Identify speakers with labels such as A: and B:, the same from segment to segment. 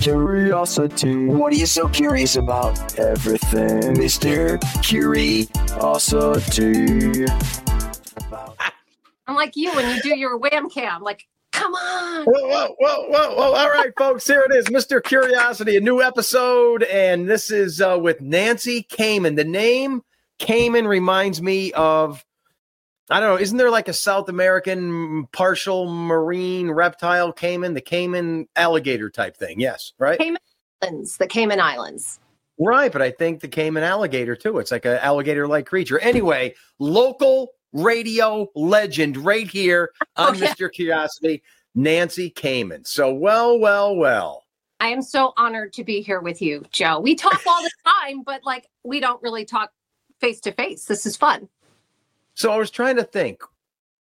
A: Curiosity. What are you so curious about? Everything, Mr. Curiosity.
B: I'm like you when you do your wham cam. Like, come on.
C: Whoa, whoa, whoa, whoa, whoa. All right, folks, here it is. Mr. Curiosity, a new episode. And this is uh, with Nancy Kman. The name Kman reminds me of, I don't know, isn't there like a South American partial marine reptile Cayman, the Cayman alligator type thing? Yes, right?
B: Cayman Islands, the Cayman Islands.
C: Right, but I think the Cayman alligator too. It's like an alligator like creature. Anyway, local radio legend right here on
B: Oh, yeah.
C: Mr. Curiosity, Nancy Kman. So, well, well, well.
B: I am so honored to be here with you, Joe. We talk all the time, but like we don't really talk face to face. This is fun.
C: So I was trying to think,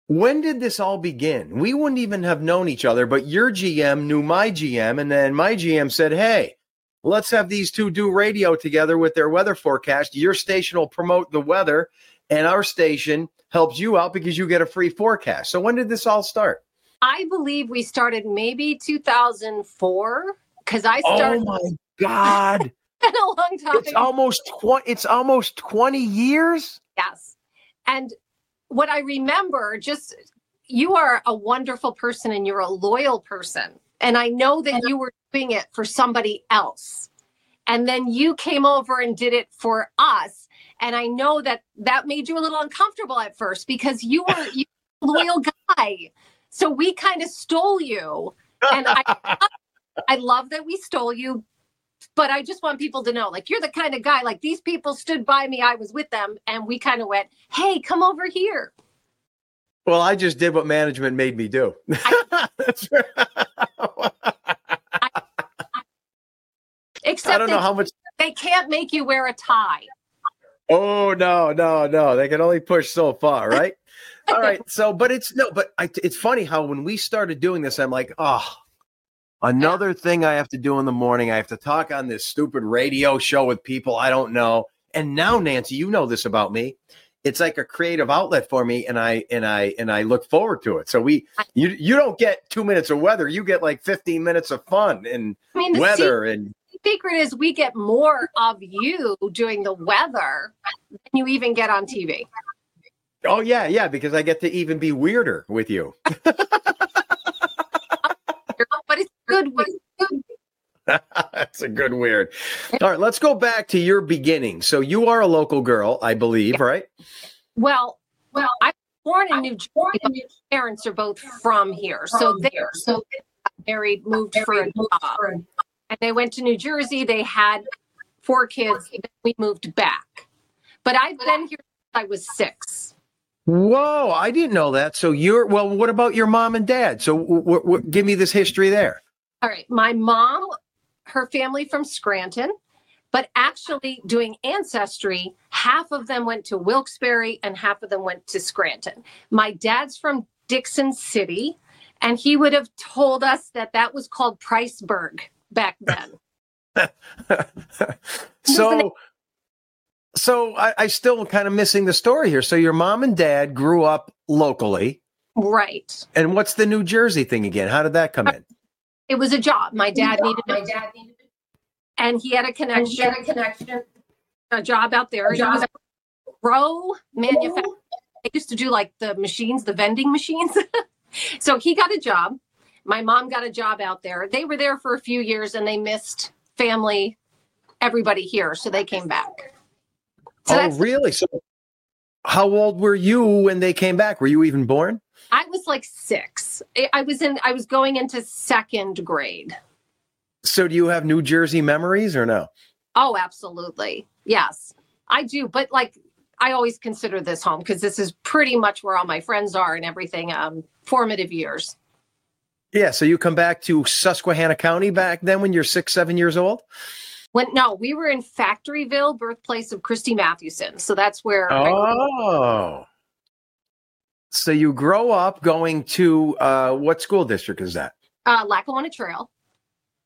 C: when did this all begin? We wouldn't even have known each other, but your GM knew my GM, and then my GM said, Hey, let's have these two do radio together with their weather forecast. Your station will promote the weather, and our station helps you out because you get a free forecast. So when did this all start?
B: I believe we started maybe 2004 because I oh started
C: Oh my God.
B: a long time.
C: it's almost twenty it's almost 20 years.
B: Yes. And what I remember, just you are a wonderful person and you're a loyal person. And I know that you were doing it for somebody else. And then you came over and did it for us. And I know that that made you a little uncomfortable at first because you were you were a loyal guy. So we kind of stole you. And I I love that we stole you, but I just want people to know like you're the kind of guy like these people stood by me, I was with them, and we kind of went, Hey, come over here.
C: Well, I just did what management made me do. That's right.
B: Except
C: I don't know
B: they,
C: how much.
B: they can't make you wear a tie.
C: Oh no, no, no! They can only push so far, right? All right. So, but it's no, but I, it's funny how when we started doing this, I'm like, oh, another thing I have to do in the morning. I have to talk on this stupid radio show with people I don't know. And now, Nancy, you know this about me. It's like a creative outlet for me, and I and I and I look forward to it. So we, you you don't get two minutes of weather, you get like 15 minutes of fun and
B: I mean, the
C: weather and
B: secret is we get more of you doing the weather than you even get on TV.
C: oh yeah, yeah, because I get to even be weirder with you.
B: But it's good. with-
C: That's a good weird. All right, let's go back to your beginning. So you are a local girl, I believe, right?
B: Well, well, I was born in New Jersey. But my parents are both from here, so they're so they married, moved for a job, and they went to New Jersey. They had four kids. Then we moved back, but I've been here since I was six.
C: Whoa, I didn't know that. So you're well. What about your mom and dad? So w- w- w- give me this history there.
B: All right, my mom, her family from Scranton, but actually doing ancestry, half of them went to Wilkes-Barre and half of them went to Scranton. My dad's from Dickson City, and he would have told us that that was called Priceburg back then.
C: so, so I, I still kind of missing the story here. So your mom and dad grew up locally,
B: right.
C: and what's the New Jersey thing again? How did that come uh, in?
B: It was a job. My dad needed my dad needed and he had a connection, Had a connection, a job out there. He was a pro manufacturer. They used to do like the machines, the vending machines. so he got a job. My mom got a job out there. They were there for a few years and they missed family, everybody here. So they came back. So
C: oh, really? So, how old were you when they came back? Were you even born?
B: I was like six. I- was in I was going into second grade.
C: So, do you have New Jersey memories or no?
B: Oh, absolutely. Yes, I do. But like, I always consider this home because this is pretty much where all my friends are and everything. Um, formative years.
C: Yeah. So, you come back to Susquehanna County back then when you're six, seven years old?
B: When no, we were in Factoryville, birthplace of Christy Mathewson. So that's where. I grew up.
C: Oh. So, you grow up going to uh, what school district is that?
B: Uh, Lackawanna Trail.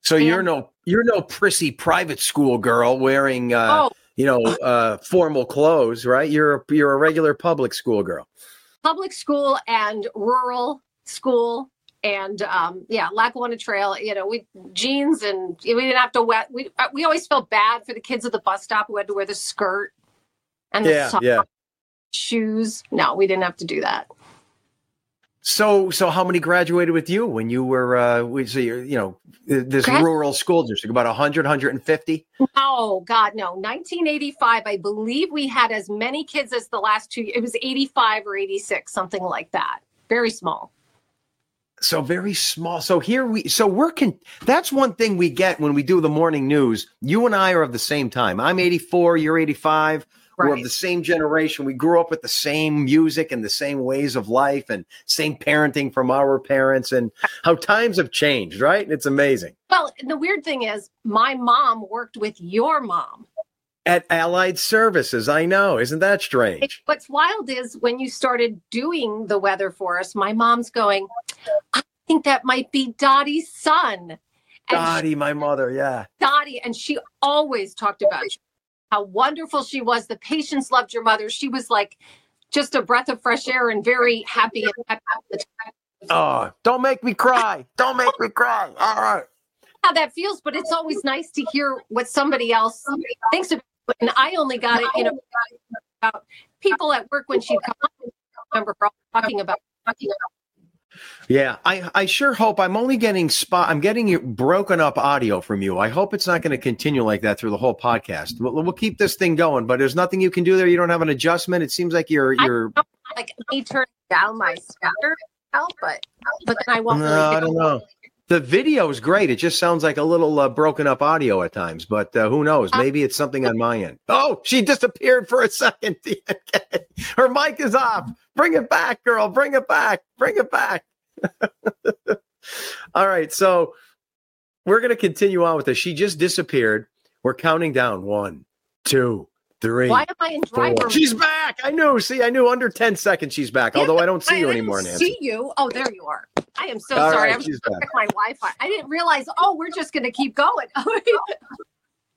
C: So you're no you're no prissy private school girl wearing uh,
B: oh,
C: you know uh, formal clothes, right? You're a, you're a regular public school girl.
B: public school and rural school. And um, yeah, Lackawanna Trail, you know, we jeans and we didn't have to wet. We uh, we always felt bad for the kids at the bus stop who had to wear the skirt and the
C: Yeah,
B: sock-
C: yeah.
B: shoes. No, we didn't have to do that.
C: So, so how many graduated with you when you were, uh, we so you're, you know, this
B: Grad-
C: rural school district, about 100, 150?
B: Oh God, no. 1985, I believe we had as many kids as the last two. It was 85 or 86, something like that. Very small.
C: So very small. So here we, so we're, con- that's one thing we get when we do the morning news. You and I are of the same time. I'm 84, you're 85. We're of the same generation. We grew up with the same music and the same ways of life and same parenting from our parents and how times have changed, right? It's amazing.
B: Well, the weird thing is, my mom worked with your mom.
C: At Allied Services, I know. Isn't that
B: It-
C: strange?
B: what's wild is when you started doing the weather for us, my mom's going, I think that might be Dottie's son. And
C: Dottie, my mother, yeah.
B: Dottie, and she always talked about how wonderful she was. The patients loved your mother. She was like just a breath of fresh air and very happy and happy all the time.
C: Oh, don't make me cry. Don't make me cry. All right.
B: how that feels, but it's always nice to hear what somebody else thinks about it. And I only got it, you know, about people at work when she'd come up. I remember talking about talking about
C: Yeah, I, I sure hope I'm only getting spot. I'm getting broken up audio from you. I hope it's not going to continue like that through the whole podcast. We'll, we'll keep this thing going, but there's nothing you can do there. You don't have an adjustment. It seems like you're you're.
B: like me turning down my speaker but but then I won't
C: No,
B: really
C: I don't know. The video is great. It just sounds like a little uh, broken up audio at times, but uh, who knows? Maybe it's something on my end. Oh, she disappeared for a second. Her mic is off. Bring it back, girl. Bring it back. Bring it back. All right. So we're going to continue on with this. She just disappeared. We're counting down one, two, three.
B: Why am I in
C: four.
B: driver?
C: She's back. I knew. See, I knew under 10 seconds she's back,
B: Yeah,
C: although I don't see
B: I
C: you
B: didn't
C: anymore, Nancy.
B: See you? Oh, there you are. I am so
C: All
B: sorry.
C: right,
B: I was
C: she's
B: trying
C: back.
B: my Wi-Fi. I didn't realize. Oh, we're just going to keep going.
C: Oh,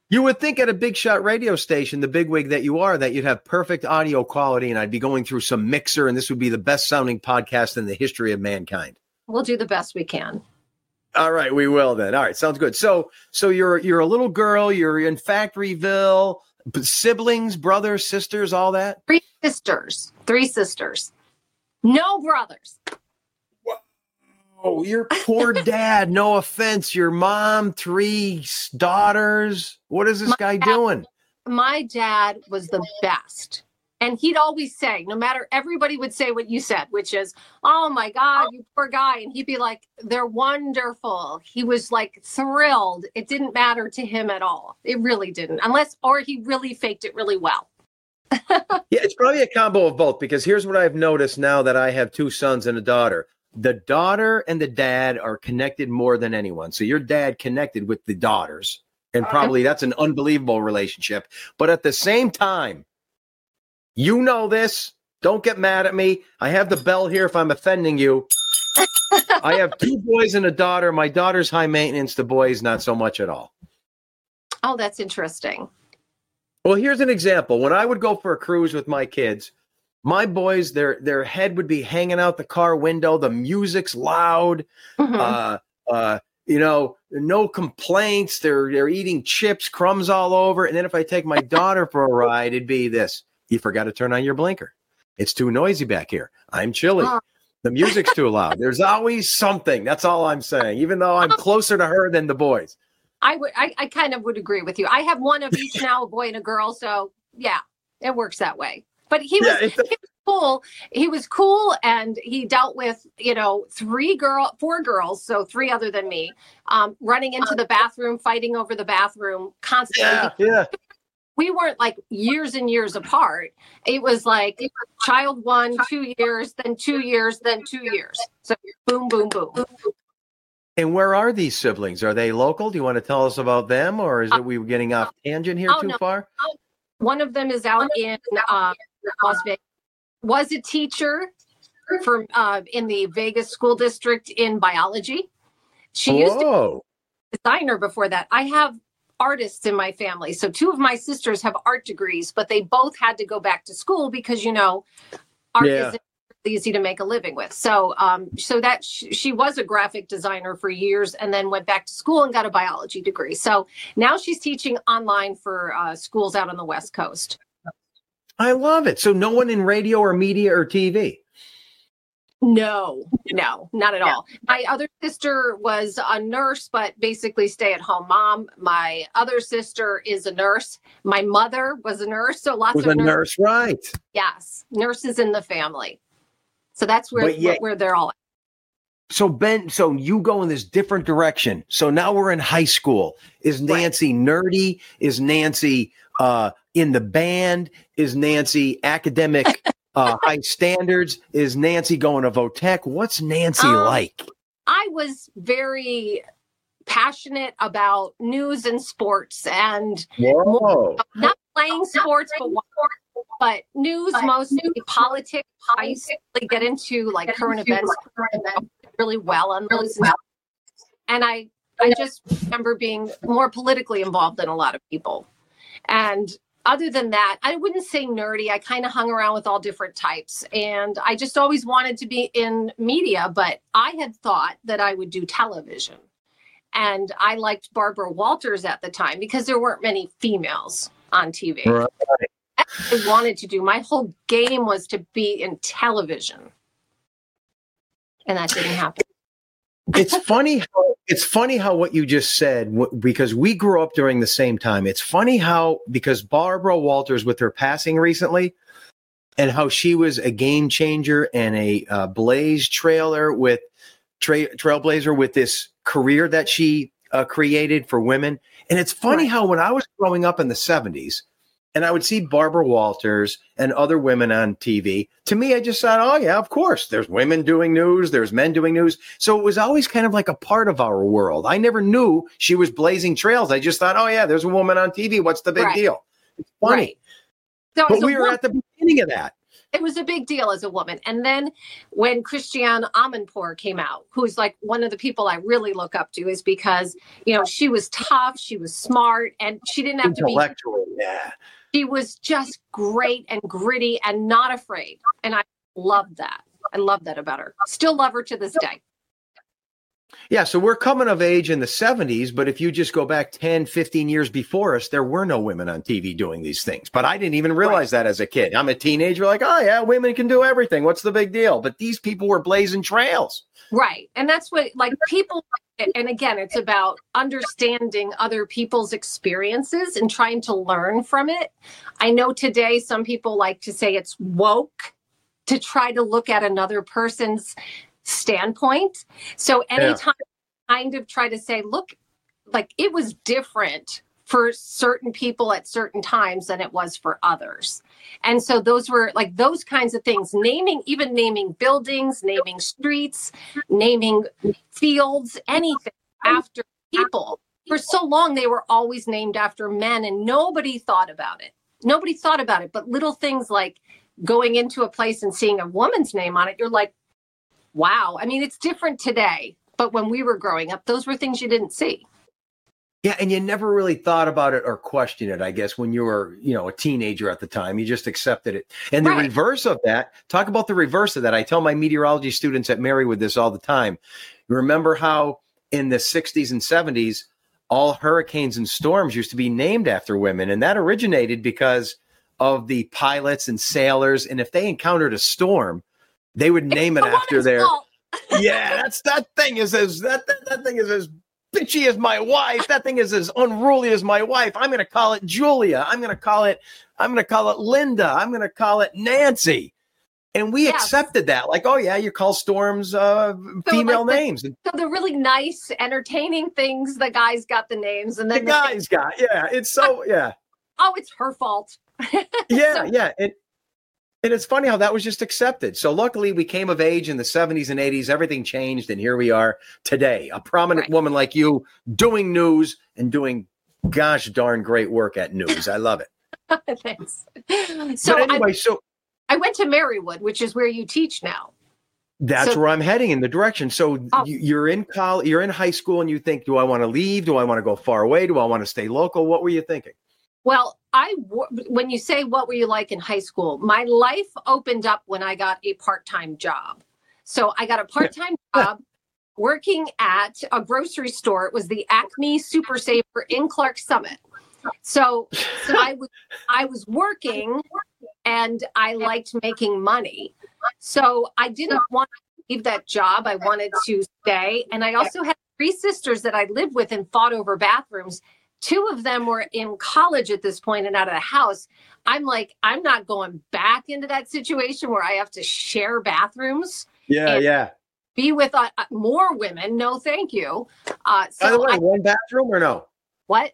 C: you would think at a big shot radio station, the bigwig that you are, that you'd have perfect audio quality and I'd be going through some mixer and this would be the best sounding podcast in the history of mankind.
B: we'll do the best we can.
C: All right, we will then. All right, sounds good. So so you're you're a little girl, you're in Factoryville, b- siblings, brothers, sisters, all that?
B: Three sisters. Three sisters. No brothers.
C: Oh, your poor dad. No offense. Your mom, three daughters. What is this
B: My
C: guy
B: dad-
C: doing?
B: my dad was the best. And he'd always say, no matter everybody would say what you said, which is, oh my God, you poor guy. And he'd be like, they're wonderful. He was like thrilled. It didn't matter to him at all. It really didn't, unless, or he really faked it really well.
C: Yeah, it's probably a combo of both because here's what I've noticed now that I have two sons and a daughter. The daughter and the dad are connected more than anyone. So your dad connected with the daughters, and uh-huh. probably that's an unbelievable relationship. But at the same time, you know this. Don't get mad at me. I have the bell here if I'm offending you. I have two boys and a daughter. My daughter's high maintenance, the boys, not so much at all.
B: Oh, that's interesting.
C: Well, here's an example. When I would go for a cruise with my kids, my boys, their their head would be hanging out the car window. The music's loud.
B: Mhm.
C: Uh, uh, you know, no complaints. They're they're eating chips, crumbs all over. And then if I take my daughter for a ride, it'd be this: you forgot to turn on your blinker. It's too noisy back here. I'm chilly.
B: Oh.
C: The music's too loud. There's always something. That's all I'm saying. Even though I'm closer to her than the boys.
B: I would, I, I kind of would agree with you. I have one of each now, a boy and a girl. So yeah, it works that way. But he was,
C: Yeah,
B: he was cool. He was cool, and he dealt with you know three girl, four girls, so three other than me, um, running into the bathroom, fighting over the bathroom constantly.
C: Yeah, yeah.
B: We weren't like years and years apart. It was like child one, two years, then two years, then two years. So boom, boom, boom.
C: And where are these siblings? Are they local? Do you want to tell us about them, or is it we were getting off tangent here
B: oh,
C: too
B: no.
C: far?
B: One of them is out in uh, Las Vegas. Was a teacher for uh, in the Vegas school district in biology. She used to be a designer before that. I have artists in my family, so two of my sisters have art degrees, but they both had to go back to school because you know art
C: Yeah.
B: isn't easy to make a living with. So, um, so that sh- she was a graphic designer for years, and then went back to school and got a biology degree. So now she's teaching online for uh, schools out on the West Coast.
C: I love it. So no one in radio or media or TV.
B: No, no, not at all. My other sister was a nurse, but basically stay at home mom. My other sister is a nurse. My mother was a nurse. So lots
C: Was
B: of
C: a
B: nurses.
C: nurse, right?
B: Yes, nurses in the family. So that's where
C: yet-
B: where they're all. At.
C: So Ben, so you go in this different direction. So now we're in high school. Is
B: Right.
C: Nancy nerdy? Is Nancy uh, in the band? Is Nancy academic uh, high standards? Is Nancy going to Votech? What's Nancy
B: Um,
C: like?
B: I was very passionate about news and sports, and
C: Whoa!
B: not playing sports, but but news, mostly politics. I used to really get into like current events really well on those. And I I just remember being more politically involved than a lot of people. And other than that, I wouldn't say nerdy. I kind of hung around with all different types. And I just always wanted to be in media, but I had thought that I would do television. And I liked Barbara Walters at the time because there weren't many females on TV.
C: Right.
B: I wanted to do. My whole game was to be in television. And that didn't happen.
C: It's funny how it's funny how what you just said w- because we grew up during the same time it's funny how because barbara walters with her passing recently and how she was a game changer and a uh, blaze trailer with tra- trailblazer with this career that she uh, created for women and it's funny
B: Right.
C: how when i was growing up in the 70s and I would see Barbara Walters and other women on TV. To me, I just thought, oh, yeah, of course. There's women doing news, there's men doing news. So it was always kind of like a part of our world. I never knew she was blazing trails. I just thought, oh, yeah, there's a woman on TV. What's the big
B: Right.
C: deal? It's funny.
B: Right. So
C: But we were
B: woman,
C: at the beginning of that.
B: it was a big deal as a woman. And then when Christiane Amanpour came out, who's like one of the people I really look up to, is because, you know, she was tough, she was smart, and she didn't have to be
C: Intellectual, yeah.
B: She was just great and gritty and not afraid. And I loved that. I love that about her. Still love her to this day.
C: Yeah, so we're coming of age in the 70s, but if you just go back 10, 15 years before us, there were no women on TV doing these things. But I didn't even realize that as a kid. I'm a teenager, like, oh, yeah, women can do everything. What's the big deal? But these people were blazing trails.
B: Right. And that's what, like, people, and again, it's about understanding other people's experiences and trying to learn from it. I know today some people like to say it's woke to try to look at another person's standpoint. So anytime I kind of try to say, look, like it was different for certain people at certain times than it was for others. And so those were like those kinds of things, naming, even naming buildings, naming streets, naming fields, anything after people. For so long, they were always named after men and nobody thought about it. Nobody thought about it. But little things like going into a place and seeing a woman's name on it, you're like, wow. I mean, it's different today. But when we were growing up, those were things you didn't see.
C: Yeah, and you never really thought about it or questioned it, I guess, when you were, you know, a teenager at the time. You just accepted it. And the
B: Right.
C: reverse of that, talk about the reverse of that. I tell my meteorology students at Marywood this all the time. You remember how in the 60s and 70s, all hurricanes and storms used to be named after women. And that originated because of the pilots and sailors. And if they encountered a storm, they would name it
B: The
C: after their
B: fault.
C: yeah, that's that thing is as that, that that thing is as bitchy as my wife. That thing is as unruly as my wife. I'm gonna call it Julia. I'm gonna call it I'm gonna call it Linda. I'm gonna call it Nancy. And we
B: Yes.
C: accepted that. Like, oh yeah, you call storms uh female
B: like the-
C: names. The,
B: So the really nice, entertaining things, the guys got the names, and
C: the
B: then the
C: guys got yeah. It's so yeah.
B: oh, it's her fault.
C: Yeah,
B: So-
C: yeah. It and it's funny how that was just accepted. So luckily we came of age in the 70s and 80s. Everything changed, and here we are today. A prominent
B: Right.
C: woman like you doing news and doing gosh darn great work at news. I love it.
B: Thanks. So
C: but anyway, so
B: I, I went to Marywood, which is where you teach now.
C: that's
B: so-
C: where I'm heading in the direction. So
B: Oh.
C: you're in college, you're in high school, and you think, do I want to leave? Do I want to go far away? Do I want to stay local? What were you thinking?
B: Well, I when you say what were you like in high school, my life opened up when I got a part-time job. So I got a part-time job working at a grocery store. It was the Acme Super Saver in Clarks Summit. So so I was I was working and I liked making money. So I didn't want to leave that job. I wanted to stay. And I also had three sisters that I lived with and fought over bathrooms. Two of them were in college at this point and out of the house. I'm like, I'm not going back into that situation where I have to share bathrooms,
C: Yeah, yeah.
B: be with uh, uh, more women. No, thank you. Uh,
C: By the way,
B: I,
C: one bathroom or no?
B: what?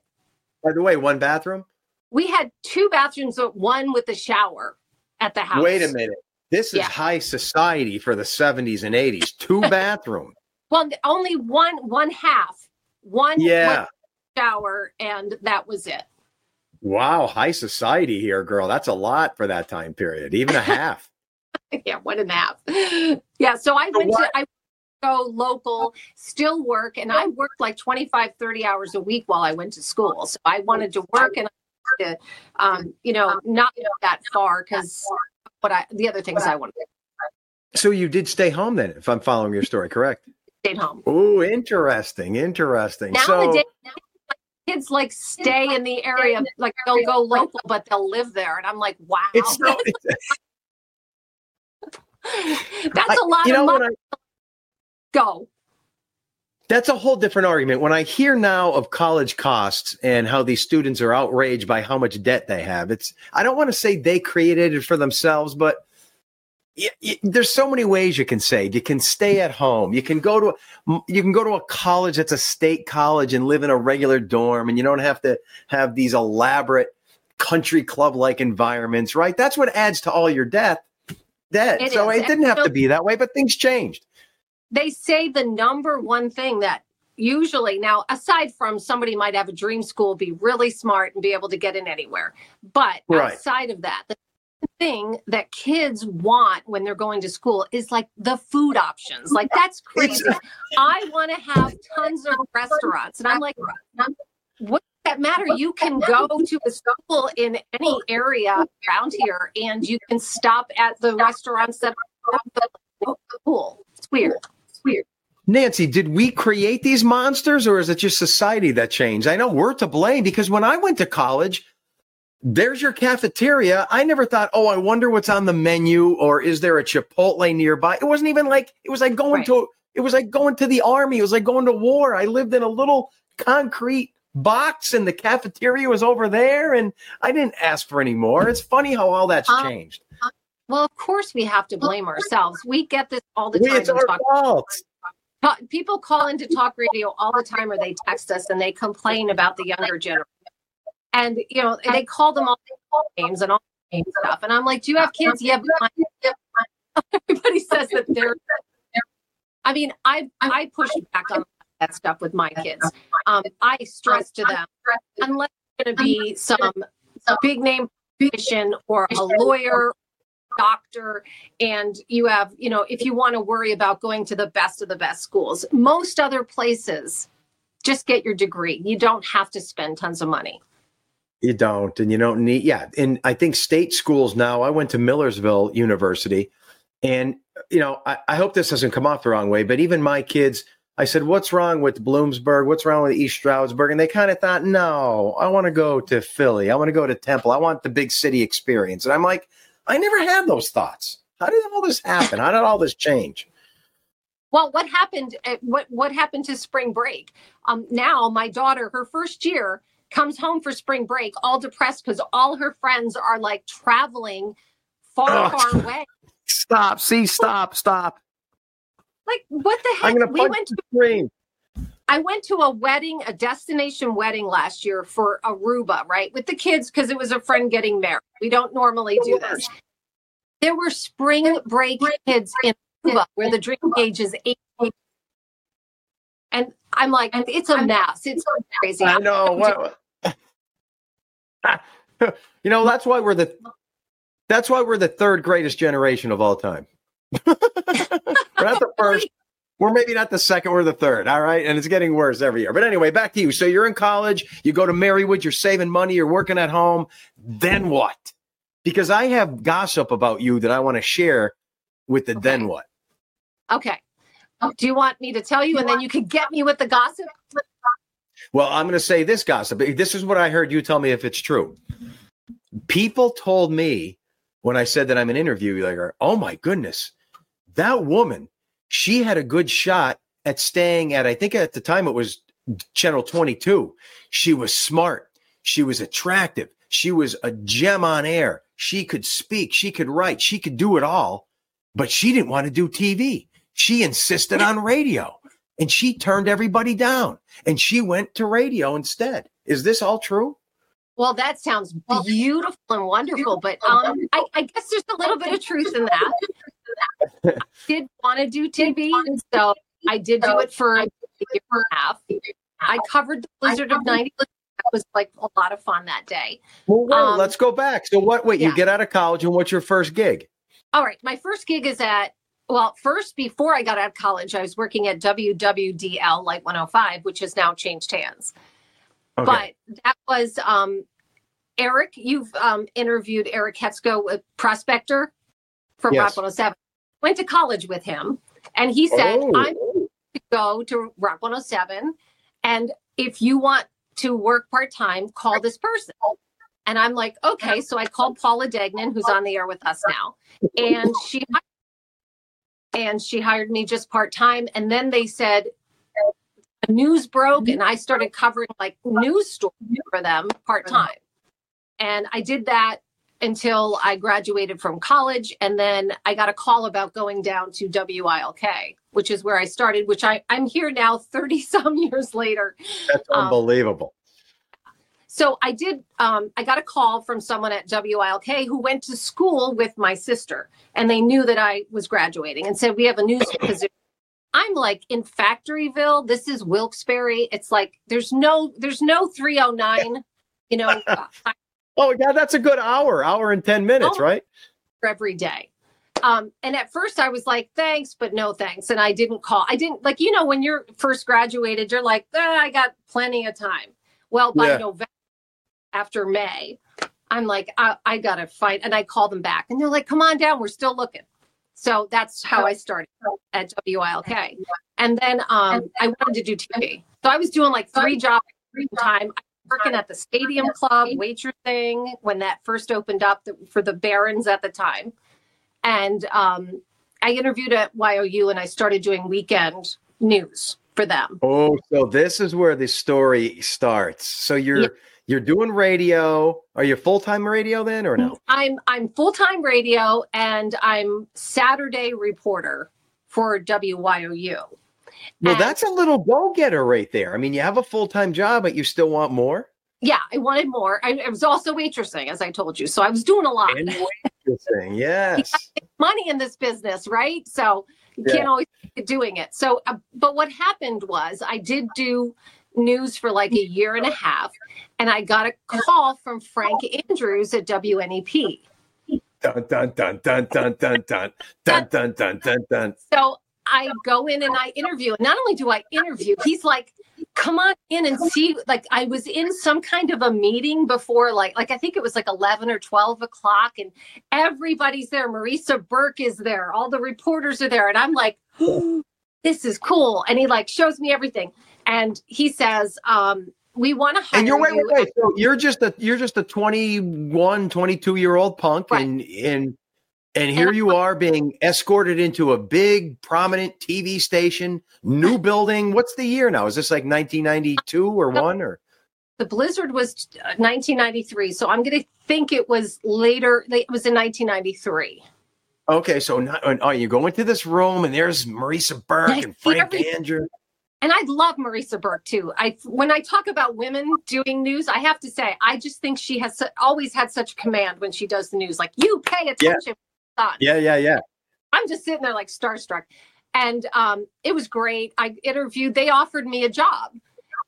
C: By the way, one bathroom.
B: We had two bathrooms, but one with a shower at the house.
C: Wait a minute. This is
B: Yeah.
C: high society for the 70s and 80s. Two bathroom.
B: Well, only one one half, one
C: Yeah.
B: one shower, and that was it.
C: Wow, high society here, girl. That's a lot for that time period. Even a half.
B: yeah, one and a half. Yeah, so I went
C: what-
B: to I go local, still work, and I worked like 25, 30 hours a week while I went to school. So I wanted to work and I wanted to, um, you know, not go that far because but I the other things I wanted
C: So you did stay home then, if I'm following your story correct.
B: stay home.
C: Oh, interesting. Interesting. So
B: Nowadays kids like stay in the area, like they'll go local, but they'll live there. And I'm like, wow,
C: it's so,
B: that's a lot
C: you know
B: of money.
C: I,
B: Go.
C: that's a whole different argument. When I hear now of college costs and how these students are outraged by how much debt they have, it's I don't want to say they created it for themselves, but there's so many ways you can save. You can stay at home. You can go to you can go to a college that's a state college and live in a regular dorm, and you don't have to have these elaborate country club like environments. Right? That's what adds to all your debt. Debt.
B: It
C: so
B: is.
C: it didn't have to be that way, but things changed.
B: They say the number one thing that usually now aside from somebody might have a dream school be really smart and be able to get in anywhere but
C: Right.
B: outside of that the thing that kids want when they're going to school is like the food options. Like that's crazy. I want to have tons of restaurants and i'm like what does that matter? You can go to a school in any area around here and you can stop at the restaurants that are the school it's weird. It's weird.
C: Nancy, did we create these monsters or is it just society that changed? I know we're to blame because when I went to college, there's your cafeteria. I never thought, oh, I wonder what's on the menu or is there a Chipotle nearby? It wasn't even like it was like going
B: Right.
C: to it was like going to the army. It was like going to war. I lived in a little concrete box and the cafeteria was over there and I didn't ask for any more. It's funny how all that's
B: Um,
C: changed.
B: Well, of course we have to blame ourselves. We get this all the time.
C: it's our
B: talk,
C: fault.
B: people call into talk radio all the time, or they text us and they complain about the younger generation. And you know, they call them all names and all and stuff. And I'm like, "Do you have kids?" Yeah, everybody says that they're. I mean, I I push back on that stuff with my kids. Um, I stress to them unless it's going to be some big name physician or a lawyer doctor and you have you know if you want to worry about going to the best of the best schools most other places just get your degree you don't have to spend tons of money
C: You don't, and you don't need. Yeah, and I think state schools now. I went to Millersville University, and you know, I, I hope this doesn't come off the wrong way, but even my kids, I said, "What's wrong with Bloomsburg? What's wrong with East Stroudsburg?" And they kind of thought, "No, I want to go to Philly. I want to go to Temple. I want the big city experience." And I'm like, I never had those thoughts. How did all this happen? How did all this change?
B: well what happened at, what what happened to spring break um now my daughter her first year comes home for spring break all depressed because all her friends are like traveling far
C: Oh.
B: far away
C: Stop! See, stop! Stop!
B: like what the heck we went
C: the screen.
B: I went to a wedding, a destination wedding last year for Aruba, right? With the kids because it was a friend getting married. We don't normally do this. There were spring break kids in Aruba where the drinking age is eight. And I'm like, it's a mess. It's so crazy.
C: I know. What, you know, that's why we're the that's why we're the third greatest generation of all time. we're not the first. We're maybe not the second or the third, all right? And it's getting worse every year. But anyway, back to you. So you're in college, you go to Marywood, you're saving money, you're working at home. Then what? Because I have gossip about you that I want to share with the
B: Okay.
C: then what.
B: Okay. Oh, do you want me to tell you and then you could get me with the gossip?
C: Well, I'm going to say this gossip. This is what I heard you tell me if it's true. People told me when I said that I'm an interview, like, oh my goodness, that woman, she had a good shot at staying at, I think at the time it was Channel 22. She was smart. She was attractive. She was a gem on air. She could speak. She could write. She could do it all, but she didn't want to do TV. She insisted on radio and she turned everybody down and she went to radio instead. Is this all true?
B: Well, that sounds beautiful and wonderful, but um, I, I guess there's a little bit of truth in that. I did want to do TV, so I did do it for a year and a half. I covered the Blizzard of '90. That was like a lot of fun that day.
C: Well, wait,
B: Um,
C: let's go back. So what? Wait, you get out of college and what's your first gig?
B: All right, my first gig is at well, first before I got out of college, I was working at WWDL Light 105, which has now changed hands. But that was um, Eric. You've um, interviewed Eric Hetzko, a prospector from
C: Yes.
B: Rock 107. Went to college with him, and he said,
C: Oh.
B: "I'm going to go to Rock 107, and if you want to work part time, call this person." And I'm like, "Okay." So I called Paula Degnan, who's on the air with us now, and she and she hired me just part time. And then they said news broke, and I started covering like news stories for them part time. And I did that until I graduated from college, and then I got a call about going down to WILK, which is where I started. Which I I'm here now, thirty some years later.
C: That's
B: um,
C: unbelievable.
B: So I did. Um, I got a call from someone at WILK who went to school with my sister, and they knew that I was graduating, and said we have a news position. I'm like in Factoryville. This is Wilkes-Barre. It's like there's no there's no 309. You know, uh,
C: Oh yeah, that's a good hour, hour and ten minutes,
B: Oh.
C: right?
B: every day. Um, and at first I was like, thanks, but no thanks. And I didn't call. I didn't like, you know, when you're first graduated, you're like, "Ah, I got plenty of time. Well, by
C: Yeah.
B: November, after May, I'm like, I, I got to fight. And I call them back and they're like, come on down. We're still looking. So that's how I started at WILK. And then um, I wanted to do TV. So I was doing like three jobs at the same time. I was working at the Stadium Club, waitressing when that first opened up for the Barons at the time. And um, I interviewed at YOU and I started doing weekend news for them.
C: Oh, so this is where the story starts. So you're
B: Yeah.
C: You're doing radio. Are you full time radio then, or no?
B: I'm I'm full time radio and I'm Saturday reporter for WYOU.
C: Well,
B: And-
C: that's a little go getter right there. I mean, you have a full time job, but you still want more.
B: Yeah, I wanted more. I, I was also waitressing, as I told you, so I was doing a lot.
C: And waitressing, yes.
B: money in this business, right? So you
C: Yeah.
B: can't always keep doing it. So, uh, but what happened was I did do news for like a year and a half, and I got a call from Frank Andrews at WNEP.
C: Dun dun dun dun dun dun dun dun dun dun dun dun.
B: So I go in and I interview. And not only do I interview, he's like, come on in and see. Like I was in some kind of a meeting before, like, like I think it was like 11 or 12 o'clock, and everybody's there. Marisa Burke is there, all the reporters are there. And I'm like, this is cool. And he like shows me everything. And he says, um, we want to hire
C: And you're wait,
B: you.
C: wait, wait. So you're just a you're just a 21, 22 year old punk,
B: Right.
C: and and and here you are being escorted into a big prominent TV station, new building. What's the year now? Is this like 1992 or one or?
B: the blizzard was uh, 1993 so i'm going to think it was later it was in 1993
C: Okay, so not, oh, you go into this room and there's Marisa Burke and Frank. Andrew.
B: And i love marisa burke too. I when i talk about women doing news i have to say i just think she has always had such command when she does the news. Like you pay attention son."
C: Yeah, yeah, yeah.
B: i'm just sitting there like starstruck. And um, it was great. I interviewed they offered me a job.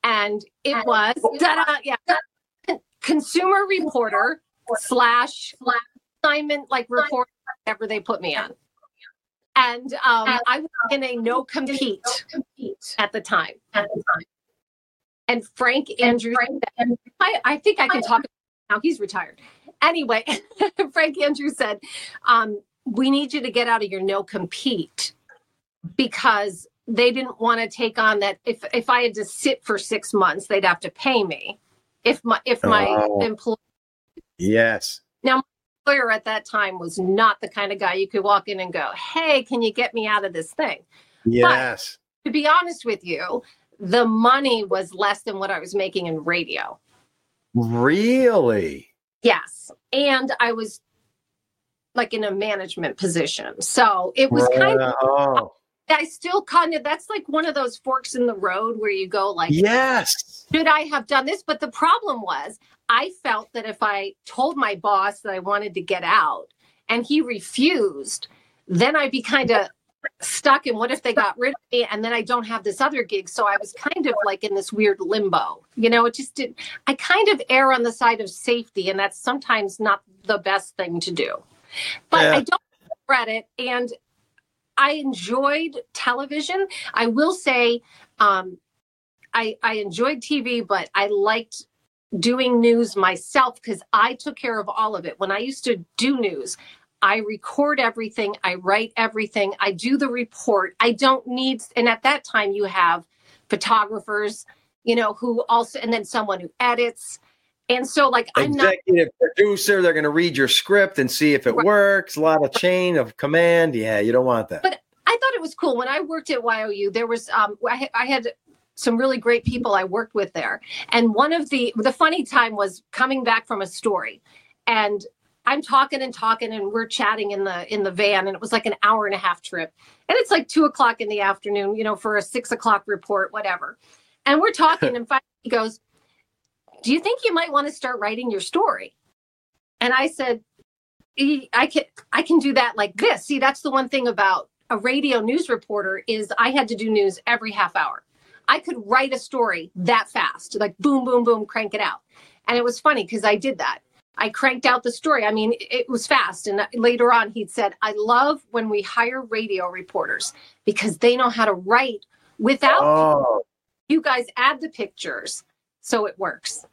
B: And it was yeah. Consumer reporter slash assignment like report whatever they put me on And um, I was in a no compete at the time. At the time. And Frank Andrews, I, I think I can talk now. He's retired. Anyway, Frank Andrews said, um, "We need you to get out of your no compete because they didn't want to take on that. If if I had to sit for six months, they'd have to pay me. If my if my
C: Oh.
B: employer
C: Yes.
B: Employer at that time was not the kind of guy you could walk in and go, "Hey, can you get me out of this thing?"
C: Yes.
B: To be honest with you, the money was less than what I was making in radio.
C: Really?
B: Yes. And I was like in a management position. So it was kind of. I still kind of, that's like one of those forks in the road where you go, like,
C: Yes.
B: should I have done this? But the problem was, I felt that if I told my boss that I wanted to get out and he refused, then I'd be kind of stuck. And what if they got rid of me and then I don't have this other gig? So I was kind of like in this weird limbo. You know, it just did. I kind of err on the side of safety, and that's sometimes not the best thing to do. But
C: Yeah.
B: I don't regret it. And I enjoyed television. I will say, um, I, I enjoyed TV, but I liked doing news myself because I took care of all of it. When I used to do news, I record everything, I write everything, I do the report. I don't need, and at that time, you have photographers, you know, who also, and then someone who edits. And so, like, I'm not
C: Executive producer, they're going to read your script and see if it
B: Right.
C: works. A lot of chain of command. Yeah, you don't want that.
B: But- I thought it was cool when I worked at YOU. There was um, I, I had some really great people I worked with there, and one of the the funny time was coming back from a story, and I'm talking and talking, and we're chatting in the in the van, and it was like an hour and a half trip, and it's like two o'clock in the afternoon, you know, for a six o'clock report, whatever, and we're talking, and finally he goes, "Do you think you might want to start writing your story?" And I said, "E- I can I can do that like this. See, that's the one thing about a radio news reporter is I had to do news every half hour. I could write a story that fast, like boom, boom, boom, crank it out. And it was funny because I did that. I cranked out the story. I mean, it was fast. And uh, later on, he'd said, I love when we hire radio reporters because they know how to write without
C: Oh,
B: you guys add the pictures. So it works.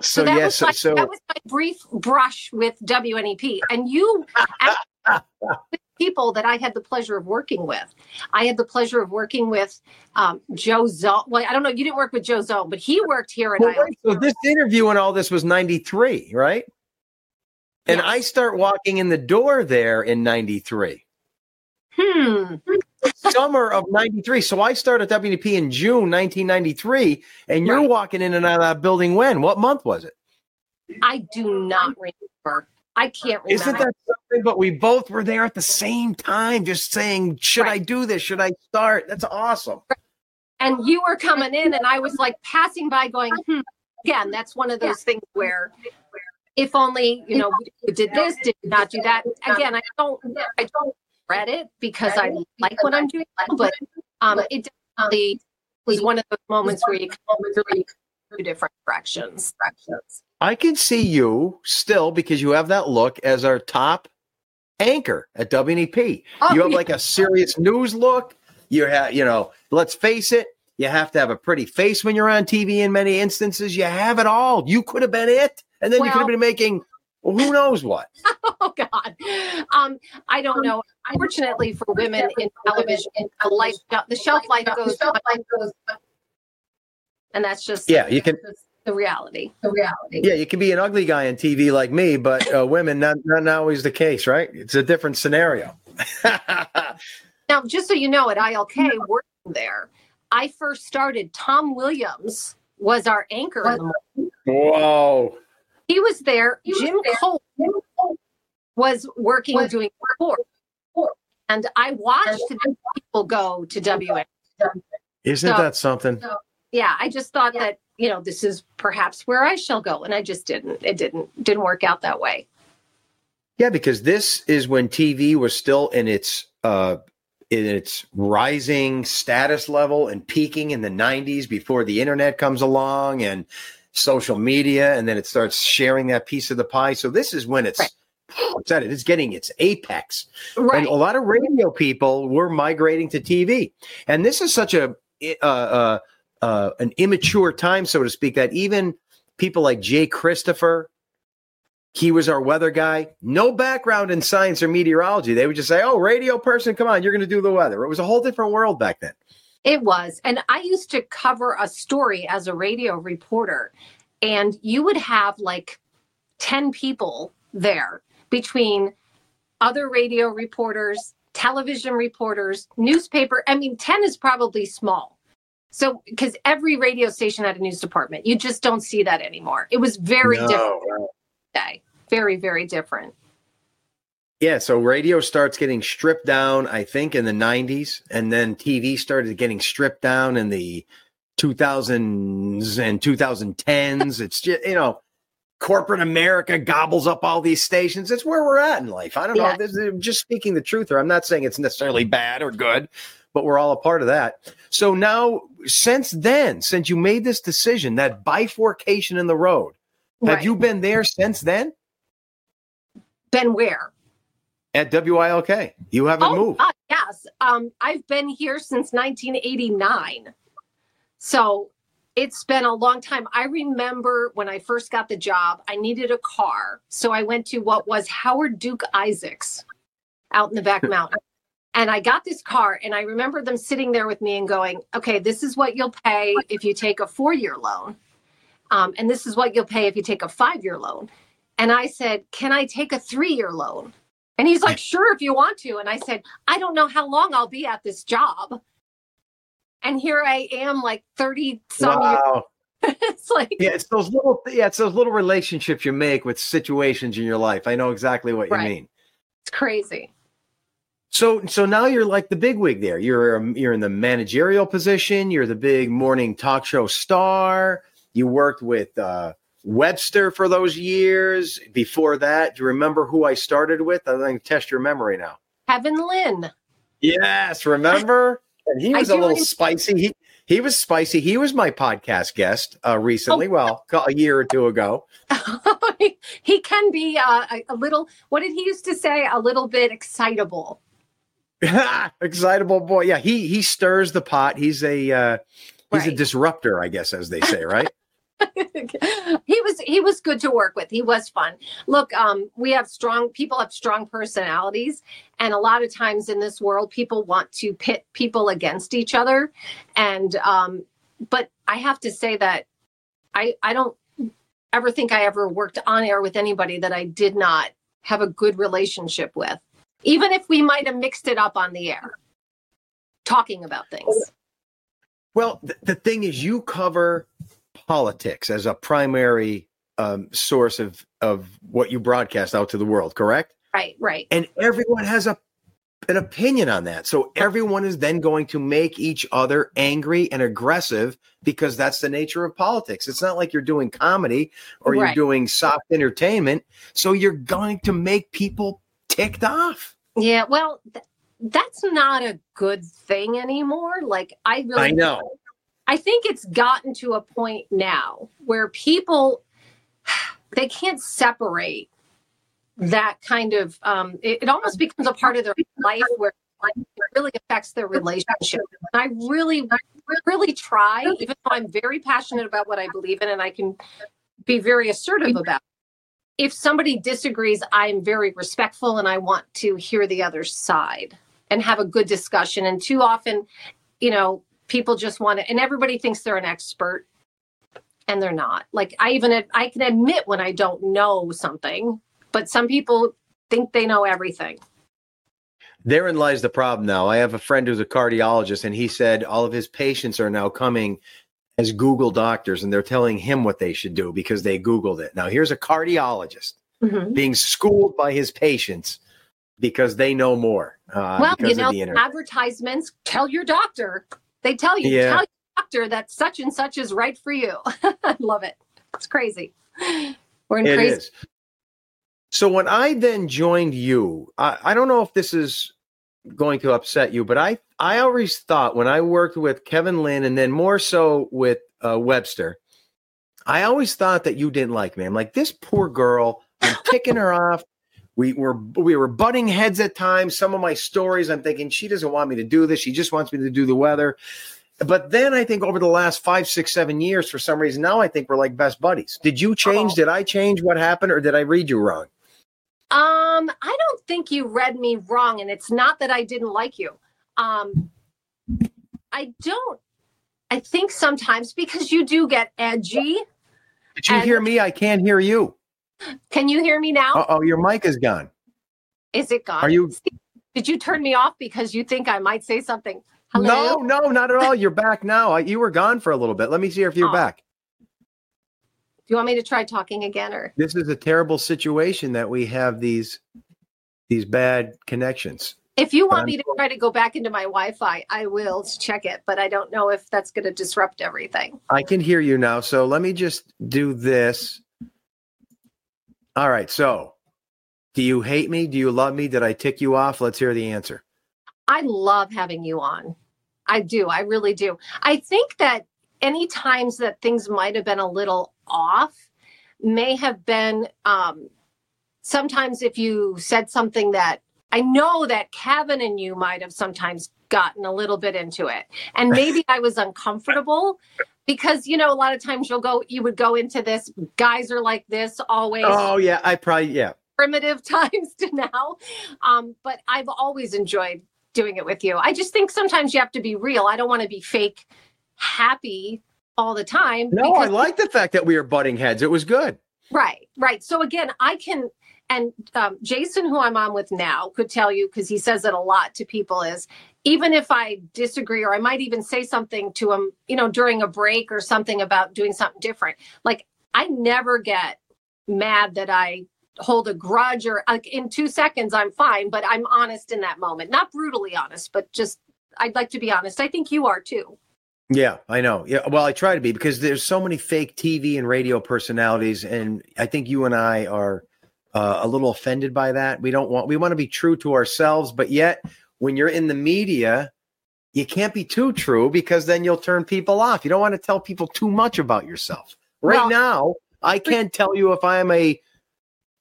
C: so,
B: that
C: yes.
B: was
C: so,
B: my,
C: so
B: that was my brief brush with WNEP. And you people that I had the pleasure of working with. I had the pleasure of working with um, Joe Zone. Well, I don't know, you didn't work with Joe Zone, but he worked here at
C: Well,
B: IL.
C: wait, so this interview and all this was 93, right? And
B: Yes.
C: I start walking in the door there in 93,
B: Hmm.
C: summer of 93. So I start at WNEP in June 1993, and you're
B: Right.
C: walking in and out of that building when? What month was it?
B: I do not remember. I can't remember.
C: Isn't that something? But we both were there at the same time, just saying, should I do this? Should I start? That's awesome.
B: and you were coming in, and I was like passing by, going, hmm. Again, that's one of those things where, if only you know, you did this, did not do that. Again, I don't, I don't regret it because I like what I'm doing, but um, it definitely was one of those moments where you come really two different directions.
C: I can see you still because you have that look as our top anchor at WNEP.
B: Oh,
C: you have
B: yeah.
C: like a serious news look. You have, you know, let's face it, you have to have a pretty face when you're on TV in many instances. You have it all. You could have been it. And then you could have been making well, who knows what.
B: Oh God, um, I don't know. Unfortunately for women in television, the life, the shelf life goes, and that's just
C: Yeah, you can
B: the reality. The reality.
C: yeah, you can be an ugly guy on TV like me, but uh, women not, not always the case, right? It's a different scenario.
B: Now, just so you know, at ILK, working there, I first started. Tom Williams was our anchor. in the morning.
C: Whoa.
B: He was there. Jim Cole was working doing report, and I watched the people go to WA.
C: Isn't
B: So-
C: that something?
B: Yeah, I just thought that you know this is perhaps where I shall go, and I just didn't. It didn't didn't work out that way.
C: Yeah, because this is when TV was still in its uh in its rising status level and peaking in the 90s before the internet comes along and social media and then it starts sharing that piece of the pie. So this is when it's
B: Right.
C: said it, it's getting its apex.
B: Right.
C: And a lot of radio people were migrating to TV. And this is such a uh, uh, uh, an immature time, so to speak, that even people like Jay Christopher, he was our weather guy, no background in science or meteorology. They would just say, "Oh, radio person, come on, you're going to do the weather." It was a whole different world back then.
B: It was. And I used to cover a story as a radio reporter, and you would have like 10 people there between other radio reporters, television reporters, newspaper. I mean, 10 is probably small. So, because every radio station had a news department, you just don't see that anymore. It was very
C: No,
B: different today. Very, very different.
C: Yeah, so radio starts getting stripped down, I think, in the 90s, and then TV started getting stripped down in the 2000s and 2010s. it's just, you know, corporate America gobbles up all these stations. It's where we're at in life. I don't
B: Yeah.
C: know. This is just speaking the truth, or I'm not saying it's necessarily bad or good, but we're all a part of that. So now, since then, since you made this decision, that bifurcation in the road, have you been there since then
B: been where?
C: at WILK? You haven't
B: Oh,
C: moved.
B: God, yes. Um, I've been here since 1989. So it's been a long time. I remember when I first got the job, I needed a car. So I went to what was Howard Duke Isaacs out in the back mountain. And I got this car, and I remember them sitting there with me and going, okay, this is what you'll pay if you take a four year loan. Um, and this is what you'll pay if you take a five year loan. And I said, can I take a three year loan? And he's like, sure, if you want to. And I said, I don't know how long I'll be at this job. And here I am, like 30 some
C: Wow.
B: years. it's like,
C: Yeah, it's those little yeah, it's those little relationships you make with situations in your life. I know exactly what you
B: Right.
C: mean.
B: it's crazy.
C: So so now you're like the big wig there. You're um, you're in the managerial position. You're the big morning talk show star. You worked with uh, Webster for those years. Before that, do you remember who I started with? I'm going to test your memory now.
B: Kevin Lynn.
C: Yes, remember? And he was a little spicy. He he was spicy. He was my podcast guest uh, recently.
B: Oh.
C: Well, a year or two ago.
B: he, he can be uh, a little, what did he used to say? A little bit excitable.
C: Excitable boy. Yeah, he he stirs the pot. He's a uh, he's a disruptor, I guess, as they say, right?
B: he was he was good to work with he was fun look um we have strong people have strong personalities and a lot of times in this world people want to pit people against each other and um but i have to say that i i don't ever think i ever worked on air with anybody that i did not have a good relationship with even if we might have mixed it up on the air talking about things
C: well, th- the thing is, you cover politics as a primary um, source of of what you broadcast out to the world, correct?
B: right right
C: And everyone has a an opinion on that. So everyone is then going to make each other angry and aggressive because that's the nature of politics. It's not like you're doing comedy or you're doing soft entertainment. So you're going to make people ticked off.
B: Yeah, well, th- that's not a good thing anymore. Like, I really,
C: I know.
B: I think it's gotten to a point now where people they can't separate that kind of. Um, it, it almost becomes a part of their life where it really affects their relationship. And I really, really try, even though I'm very passionate about what I believe in, and I can be very assertive about. If somebody disagrees, I'm very respectful and I want to hear the other side and have a good discussion. And too often, you know, people just want to, and everybody thinks they're an expert and they're not. Like I even, I can admit when I don't know something, but some people think they know everything.
C: Therein lies the problem now. I have a friend who's a cardiologist, and he said all of his patients are now coming as Google doctors, and they're telling him what they should do because they Googled it. Now, here's a cardiologist being schooled by his patients because they know more. Uh,
B: well, you know,
C: of the internet.
B: advertisements tell your doctor. They tell you,
C: Yeah.
B: tell your doctor that such and such is right for you. I love it. It's crazy. We're in
C: It
B: crazy.
C: is. So when I then joined you, I, I don't know if this is going to upset you, but I I always thought when I worked with Kevin Lynn and then more so with uh, Webster, I always thought that you didn't like me. I'm like this poor girl. I'm ticking her off. We were we were butting heads at times. Some of my stories, I'm thinking she doesn't want me to do this. She just wants me to do the weather. But then I think over the last five, six, seven years, for some reason, now I think we're like best buddies. Did you change?
B: Oh.
C: Did I change? What happened, or did I read you wrong?
B: Um, I don't think you read me wrong, and it's not that I didn't like you. Um, I don't. I think sometimes because you do get edgy.
C: Did you
B: And-
C: hear me? I can't hear you.
B: Can you hear me now?
C: Oh, your mic is gone.
B: Is it gone?
C: Are you?
B: Did you turn me off because you think I might say something? Hello.
C: No, no, not at all. You're back now. You were gone for a little bit. Let me see if you're
B: Oh.
C: back.
B: Do you want me to try talking again, or
C: This is a terrible situation that we have these these bad connections.
B: if you want me to try to go back into my Wi-Fi, I will check it. But I don't know if that's going to disrupt everything.
C: I can hear you now. So let me just do this. All right. So, do you hate me? Do you love me? Did I tick you off? Let's hear the answer.
B: I love having you on. I do. I really do. I think that any times that things might have been a little off may have been um, sometimes if you said something that I know that Kevin and you might have sometimes gotten a little bit into it. And maybe I was uncomfortable because, you know, a lot of times you'll go, you would go into this, guys are like this always
C: Oh yeah, I probably yeah.
B: primitive times to now. Um, but I've always enjoyed doing it with you. I just think sometimes you have to be real. I don't want to be fake happy all the time.
C: No, I like the fact that we are butting heads. It was good.
B: Right, right. So again, I can, and um, Jason, who I'm on with now, could tell you because he says it a lot to people is even if I disagree or I might even say something to him, you know, during a break or something about doing something different. Like I never get mad that I hold a grudge or like in two seconds I'm fine, but I'm honest in that moment. Not brutally honest, but just I'd like to be honest. I think you are too.
C: Yeah, I know. Yeah, well, I try to be because there's so many fake TV and radio personalities, and I think you and I are uh, a little offended by that. We don't want we want to be true to ourselves, but yet when you're in the media, you can't be too true because then you'll turn people off. You don't want to tell people too much about yourself. Right
B: Well-
C: now, I can't tell you if I am a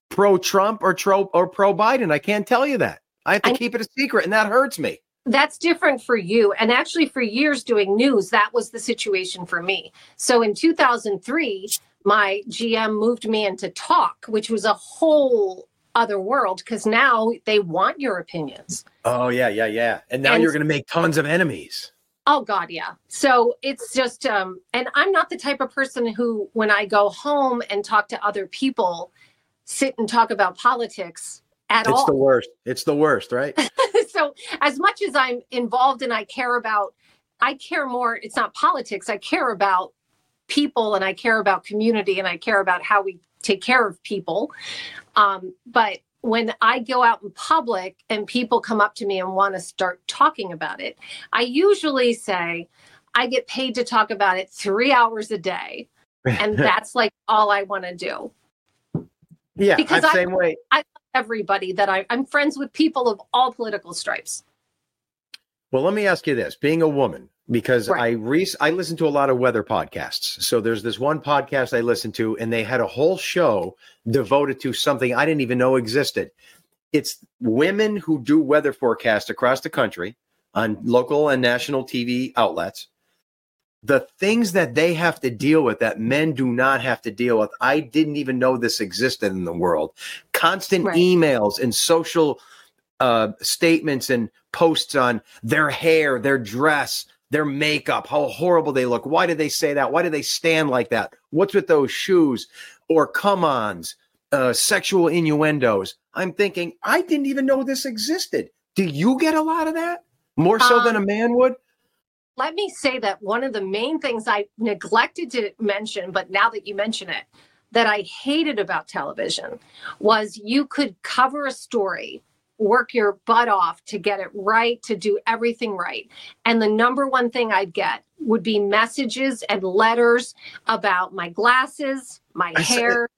C: pro Trump or pro or pro Biden. I can't tell you that. I have to
B: I-
C: keep it a secret, and that hurts me.
B: That's different for you. And actually, for years doing news, that was the situation for me. So in 2003, my GM moved me into talk, which was a whole other world because now they want your opinions.
C: Oh yeah, yeah, yeah. And now
B: And-
C: you're going to make tons of enemies.
B: Oh God, yeah. So it's just um and I'm not the type of person who when I go home and talk to other people sit and talk about politics at
C: It's
B: all.
C: It's the worst. It's the worst, right?
B: so as much as I'm involved and I care about I care more it's not politics I care about people and I care about community and I care about how we take care of people. Um, but when I go out in public and people come up to me and want to start talking about it I usually say I get paid to talk about it 3 hours a day. And that's like all I want to do.
C: Yeah,
B: because
C: I'm same way.
B: Everybody that I, I'm friends with people of all political stripes
C: Well, let me ask you this: being a woman, because
B: Right.
C: I re- I listen to a lot of weather podcasts. So there's this one podcast I listened to, and they had a whole show devoted to something I didn't even know existed. It's women who do weather forecasts across the country on local and national TV outlets. The things that they have to deal with that men do not have to deal with, I didn't even know this existed in the world. Constant
B: Right.
C: emails and social uh, statements and posts on their hair, their dress, their makeup, how horrible they look. Why did they say that? Why do they stand like that? What's with those shoes? Or come ons, uh, sexual innuendos. I'm thinking, I didn't even know this existed. Do you get a lot of that? More so than a
B: Um,
C: man would?
B: Let me say that one of the main things I neglected to mention, but now that you mention it, that I hated about television was you could cover a story, work your butt off to get it right, to do everything right. And the number one thing I'd get would be messages and letters about my glasses, my hair,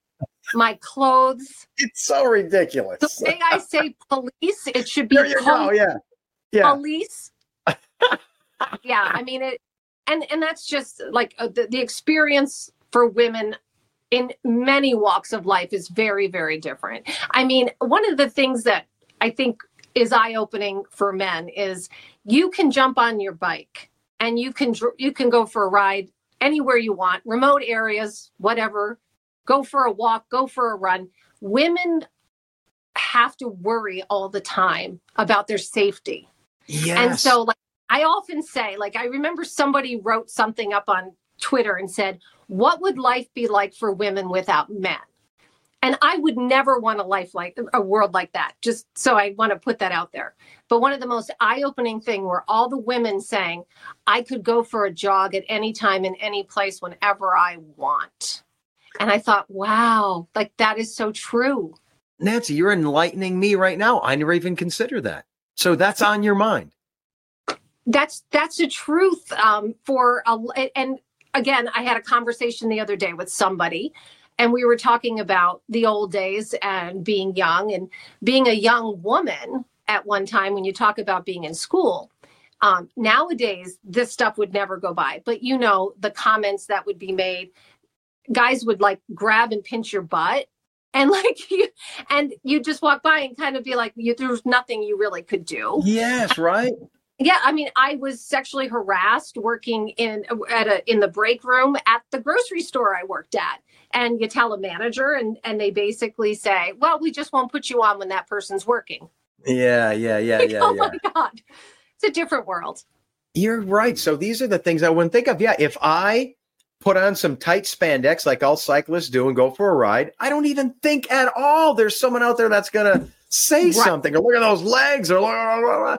B: my clothes.
C: It's so ridiculous.
B: The way I say police, it should be
C: there you go. Yeah. Yeah.
B: police. yeah, I mean it, and and that's just like uh, the, the experience for women in many walks of life is very, very different. I mean, one of the things that I think is eye opening for men is you can jump on your bike and you can you can go for a ride anywhere you want, remote areas, whatever. Go for a walk, go for a run. Women have to worry all the time about their safety.
C: Yes.
B: And so like I often say, like I remember somebody wrote something up on Twitter and said, "What would life be like for women without men?" And I would never want a life like a world like that. Just so I want to put that out there. But one of the most eye-opening thing were all the women saying, "I could go for a jog at any time in any place whenever I want." And I thought, "Wow, like that is so true."
C: Nancy, you're enlightening me right now. I never even considered that. So that's on your mind.
B: That's that's the truth. Um, for a, and again, I had a conversation the other day with somebody, and we were talking about the old days and being young and being a young woman at one time. When you talk about being in school, um, nowadays this stuff would never go by. But you know the comments that would be made. Guys would like grab and pinch your butt and like you and you just walk by and kind of be like you, there's nothing you really could do
C: Yes, right.
B: Yeah i mean i was sexually harassed working in at a in the break room at the grocery store i worked at and you tell a manager and and they basically say well we just won't put you on when that person's working
C: Yeah, yeah, yeah,
B: Like,
C: yeah,
B: oh
C: yeah.
B: my god it's a different world
C: You're right. So these are the things I wouldn't think of. Yeah, if I put on some tight spandex like all cyclists do and go for a ride, I don't even think at all there's someone out there that's gonna say
B: Right.
C: something or look at those legs or blah, blah, blah, blah.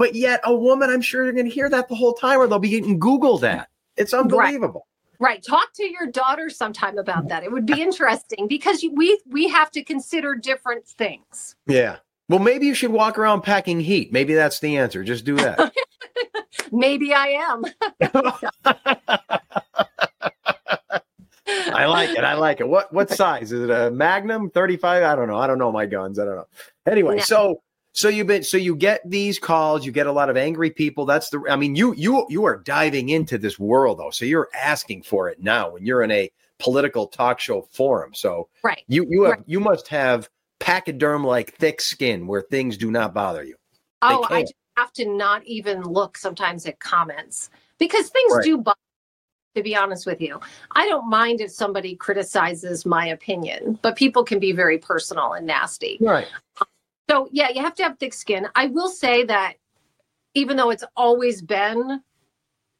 C: But yet a woman, I'm sure they're gonna hear that the whole time or they'll be getting Googled at. It's unbelievable.
B: right right. talk to your daughter sometime about that it would be interesting because we we have to consider different things
C: Yeah. Well, maybe you should walk around packing heat. Maybe that's the answer. Just do that.
B: maybe i am
C: I like it. I like it. What what size is it? A Magnum 35? I don't know. I don't know my guns. I don't know. Anyway,
B: No.
C: so so you've been so you get these calls, you get a lot of angry people. That's the I mean, you you you are diving into this world though. So you're asking for it now when you're in a political talk show forum. So
B: right
C: you you have
B: Right.
C: you must have pachyderm like thick skin where things do not bother you.
B: Oh, I just have to not even look sometimes at comments because things
C: Right.
B: do bother. To be honest with you, I don't mind if somebody criticizes my opinion, but people can be very personal and nasty.
C: Right.
B: Um, So yeah, you have to have thick skin. I will say that even though it's always been,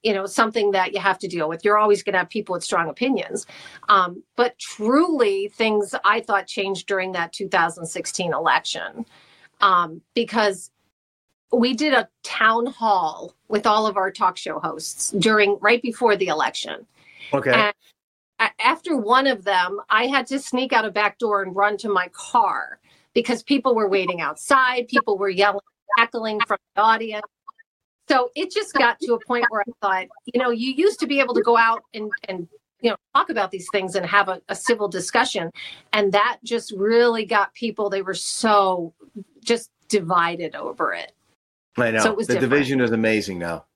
B: you know, something that you have to deal with, you're always going to have people with strong opinions. Um, but truly, things I thought changed during that 2016 election um, because we did a town hall with all of our talk show hosts during right before the election.
C: Okay.
B: And after one of them, I had to sneak out a back door and run to my car because people were waiting outside. People were yelling, cackling from the audience. So it just got to a point where I thought, you know, you used to be able to go out and, and you know, talk about these things and have a, a civil discussion. And that just really got people, they were so just divided over it.
C: I know
B: So it was
C: the
B: different.
C: division is amazing now.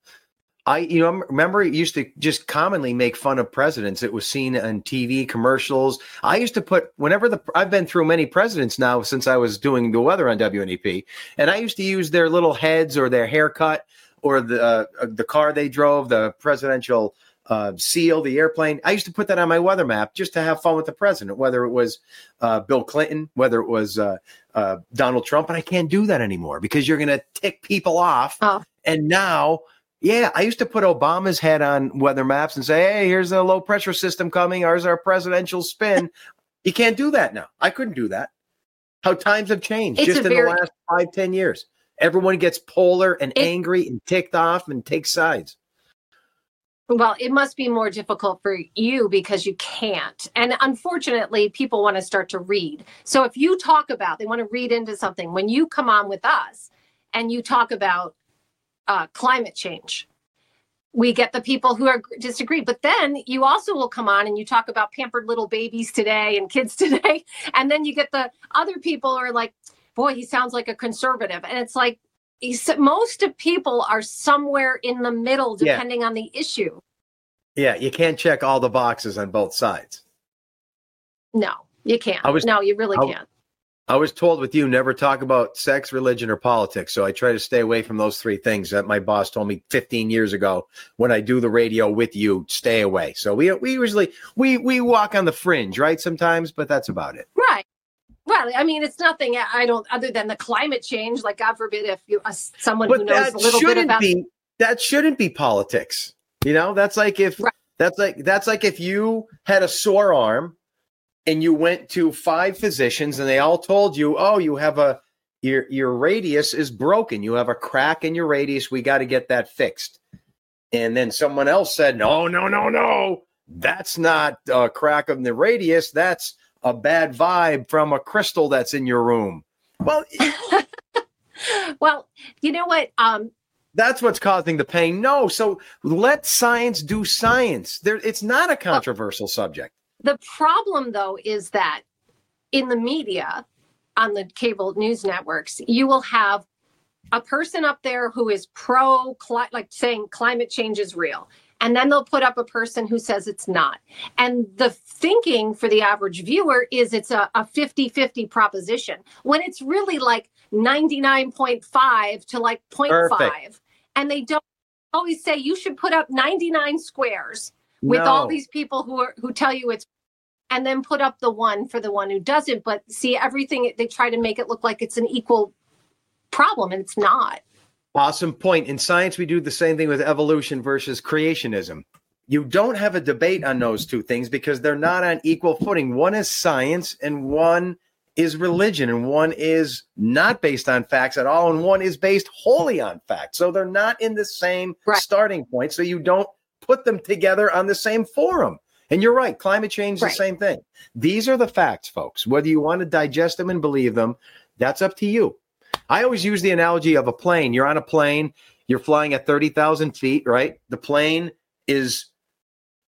C: I, you know, remember it used to just commonly make fun of presidents. It was seen on TV commercials. I used to put whenever the I've been through many presidents now since I was doing the weather on WNEP, and I used to use their little heads or their haircut or the uh, the car they drove, the presidential uh, seal, the airplane. I used to put that on my weather map just to have fun with the president, whether it was uh, Bill Clinton, whether it was uh, uh, Donald Trump, and I can't do that anymore because you're going to tick people off.
B: Oh.
C: And now, yeah, I used to put Obama's head on weather maps and say, "Hey, here's a low pressure system coming. Here's our presidential spin." you can't do that now. I couldn't do that. How times have changed
B: It's
C: just in
B: very-
C: the last five, ten years. Everyone gets polar and
B: It-
C: angry and ticked off and takes sides.
B: Well, it must be more difficult for you because you can't. And unfortunately, people want to start to read. So if you talk about, they want to read into something. When you come on with us and you talk about uh, climate change, we get the people who are disagree. But then you also will come on and you talk about pampered little babies today and kids today. And then you get the other people who are like, boy, he sounds like a conservative. And it's like, most of people are somewhere in the middle
C: Yeah.
B: depending on the issue.
C: Yeah, you can't check all the boxes on both sides.
B: No, you can't.
C: I was-
B: no, you really
C: I-
B: can't.
C: I was told with you never talk about sex, religion, or politics. So I try to stay away from those three things that my boss told me 15 years ago when I do the radio with you. Stay away. So we we usually we we walk on the fringe, right? Sometimes, but that's about it.
B: Right. Well, I mean, it's nothing. I don't other than the climate change. Like, God forbid, if you uh, someone who knows a little bit
C: shouldn't
B: about
C: be that shouldn't be politics. You know, that's like if
B: Right.
C: that's like that's like if you had a sore arm and you went to five physicians and they all told you, "Oh, you have a your your radius is broken. You have a crack in your radius. We got to get that fixed." And then someone else said, "No, no, no, no. That's not a crack of the radius. That's a bad vibe from a crystal that's in your room." Well,
B: well, you know what? Um,
C: That's what's causing the pain. No, so let science do science. There, it's not a controversial subject.
B: The problem, though, is that in the media, on the cable news networks, you will have a person up there who is pro, like saying climate change is real. And then they'll put up a person who says it's not. And the thinking for the average viewer is it's a, a 50 50 proposition when it's really like 99.5 to like 0.5. And they don't always say you should put up 99 squares with all these people who are who tell you it's and then put up the one for the one who doesn't but see everything they try to make it look like it's an equal problem and it's not
C: Awesome point. In science, we do the same thing with evolution versus creationism. You don't have a debate on those two things because they're not on equal footing. One is science and one is religion, and one is not based on facts at all, and one is based wholly on facts. So they're not in the same
B: Right.
C: starting point. So you don't put them together on the same forum. And you're right, climate change is
B: Right.
C: the same thing. These are the facts, folks. Whether you want to digest them and believe them, that's up to you. I always use the analogy of a plane. You're on a plane, you're flying at 30,000 feet, right? The plane is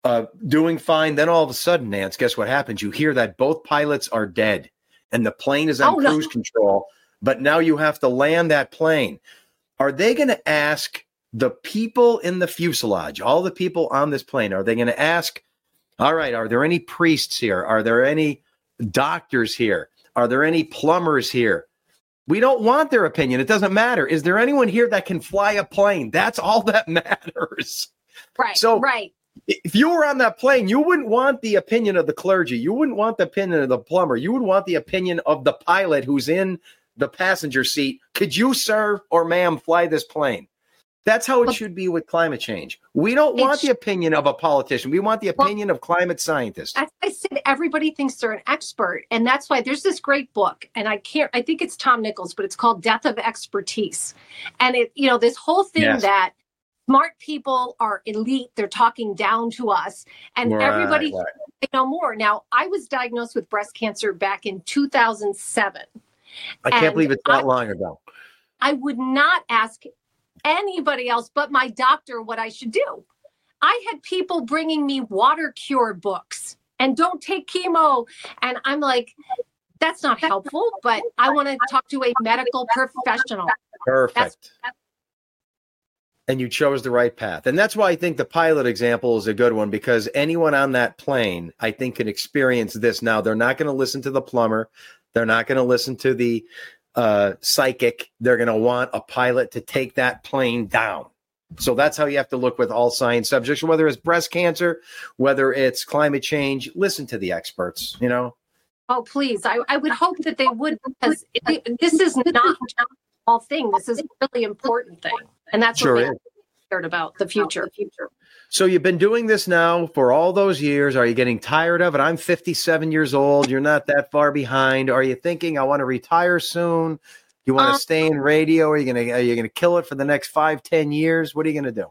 C: uh, doing fine. Then all of a sudden, Nance, guess what happens? You hear that both pilots are dead and the plane is on
B: Oh, no.
C: cruise control, but now you have to land that plane. Are they going to ask the people in the fuselage, all the people on this plane, are they going to ask, all right, are there any priests here? Are there any doctors here? Are there any plumbers here? We don't want their opinion. It doesn't matter. Is there anyone here that can fly a plane? That's all that matters.
B: right
C: So-
B: right
C: If you were on that plane, you wouldn't want the opinion of the clergy. You wouldn't want the opinion of the plumber. You would want the opinion of the pilot who's in the passenger seat. Could you, sir or ma'am, fly this plane? That's how it should be with climate change. We don't want the opinion of a politician. We want the
B: Well-
C: opinion of climate scientists.
B: as i said everybody thinks they're an expert and that's why there's this great book and i can't i think it's tom nichols but it's called death of expertise and it you know this whole thing
C: Yes.
B: that smart people are elite they're talking down to us and
C: Right,
B: everybody
C: right.
B: they know more now i was diagnosed with breast cancer back in 2007
C: I can't believe it's that
B: I-
C: long ago.
B: I would not ask anybody else but my doctor what I should do. I had people bringing me water cure books and don't take chemo. And I'm like, that's not helpful, but I want to talk to a medical professional.
C: Perfect. And you chose the right path. And that's why I think the pilot example is a good one because anyone on that plane, I think, can experience this now. They're not going to listen to the plumber, they're not going to listen to the uh, psychic. They're going to want a pilot to take that plane down. So that's how you have to look with all science subjects, whether it's breast cancer, whether it's climate change. Listen to the experts, you know?
B: Oh, please. I, I would hope that they would because it, this is not a small thing. This is a really important thing. And that's
C: Sure
B: what
C: is.
B: makes me scared about the future.
C: So you've been doing this now for all those years. Are you getting tired of it? I'm 57 years old. You're not that far behind. Are you thinking I want to retire soon? You want to
B: Um,
C: stay in radio? Are you gonna are you gonna kill it for the next five, ten years? What are you gonna do?